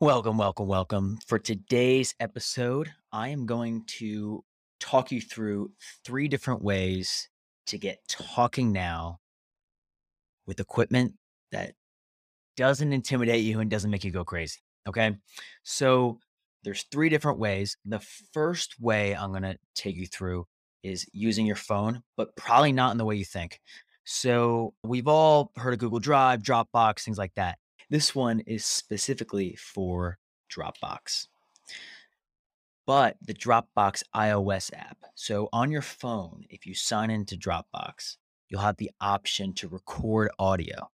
Welcome, welcome, welcome. For today's episode, I am going to talk you through three different ways to get talking now with equipment that doesn't intimidate you and doesn't make you go crazy. Okay. So there's three different ways. The first way I'm going to take you through is using your phone, but probably not in the way you think. So we've all heard of Google Drive, Dropbox, things like that. This one is specifically for Dropbox, but the Dropbox iOS app. So on your phone, if you sign into Dropbox, you'll have the option to record audio.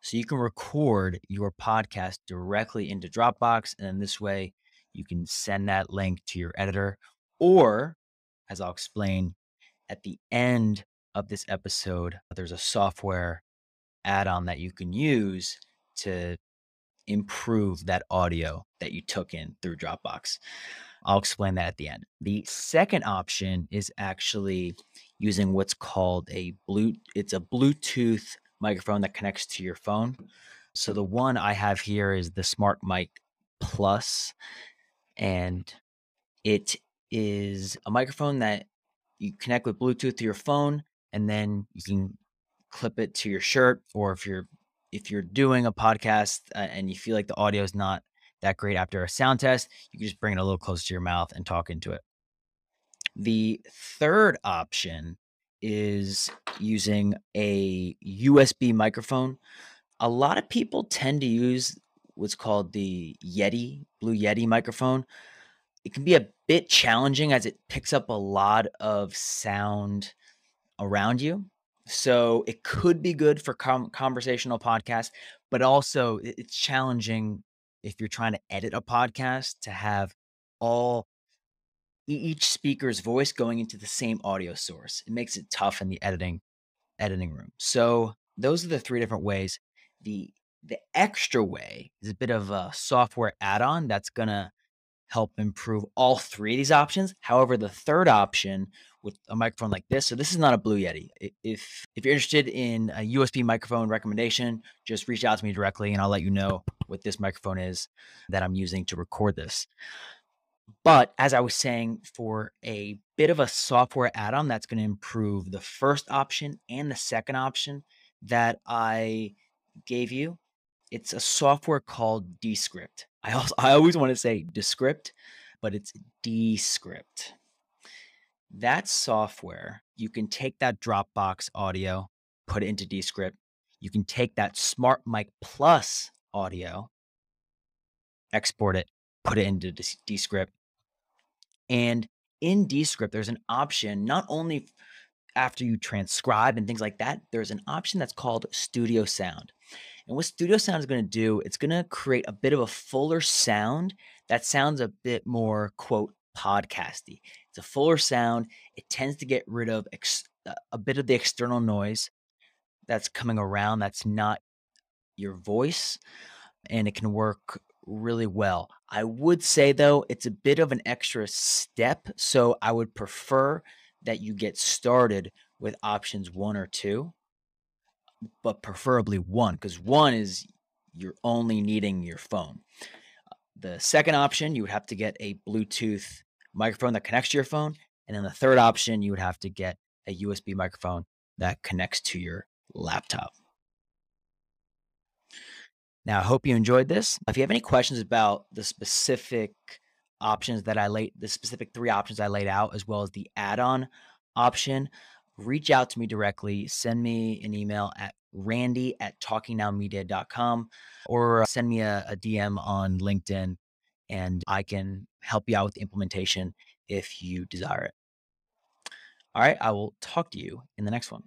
So you can record your podcast directly into Dropbox. And then this way you can send that link to your editor. Or, as I'll explain at the end of this episode, there's a software add-on that you can use to improve that audio that you took in through Dropbox. I'll explain that at the end. The second option is actually using what's called a blue it's a Bluetooth microphone that connects to your phone. So the one I have here is the Smart Mic Plus and it is a microphone that you connect with Bluetooth to your phone and then you can clip it to your shirt or if you're if you're doing a podcast uh, and you feel like the audio is not that great after a sound test you can just bring it a little closer to your mouth and talk into it. The third option is using a usb microphone. A lot of people tend to use what's called the yeti blue yeti microphone. It can be a bit challenging as it picks up a lot of sound around you so it could be good for com- conversational podcasts, but also it's challenging if you're trying to edit a podcast to have all each speaker's voice going into the same audio source. It makes it tough in the editing editing room. So those are the three different ways. The the extra way is a bit of a software add-on that's to help improve all three of these options. However, the third option with a microphone like this, so this is not a Blue Yeti. If if you're interested in a USB microphone recommendation, just reach out to me directly and I'll let you know what this microphone is that I'm using to record this. But as I was saying, for a bit of a software add-on that's going to improve the first option and the second option that I gave you, it's a software called Descript. I also I always want to say Descript, but it's Descript. That software, you can take that Dropbox audio, put it into Descript. You can take that Smart Mic Plus audio, export it, put it into Descript. And in Descript, there's an option not only after you transcribe and things like that, there's an option that's called Studio Sound. And what Studio Sound is going to do, it's going to create a bit of a fuller sound that sounds a bit more, quote, podcasty. It's a fuller sound. It tends to get rid of ex- uh, a bit of the external noise that's coming around that's not your voice, and it can work really well. I would say, though, it's a bit of an extra step. So I would prefer that you get started with options one or two but preferably one because one is you're only needing your phone. The second option, you would have to get a Bluetooth microphone that connects to your phone. And then the third option, you would have to get a USB microphone that connects to your laptop. Now, I hope you enjoyed this. If you have any questions about the specific options that I laid, the specific three options I laid out, as well as the add on option, reach out to me directly. Send me an email at randy at talkingnowmedia.com or uh, send me a, a DM on LinkedIn and I can help you out with implementation if you desire it. All right, I will talk to you in the next one.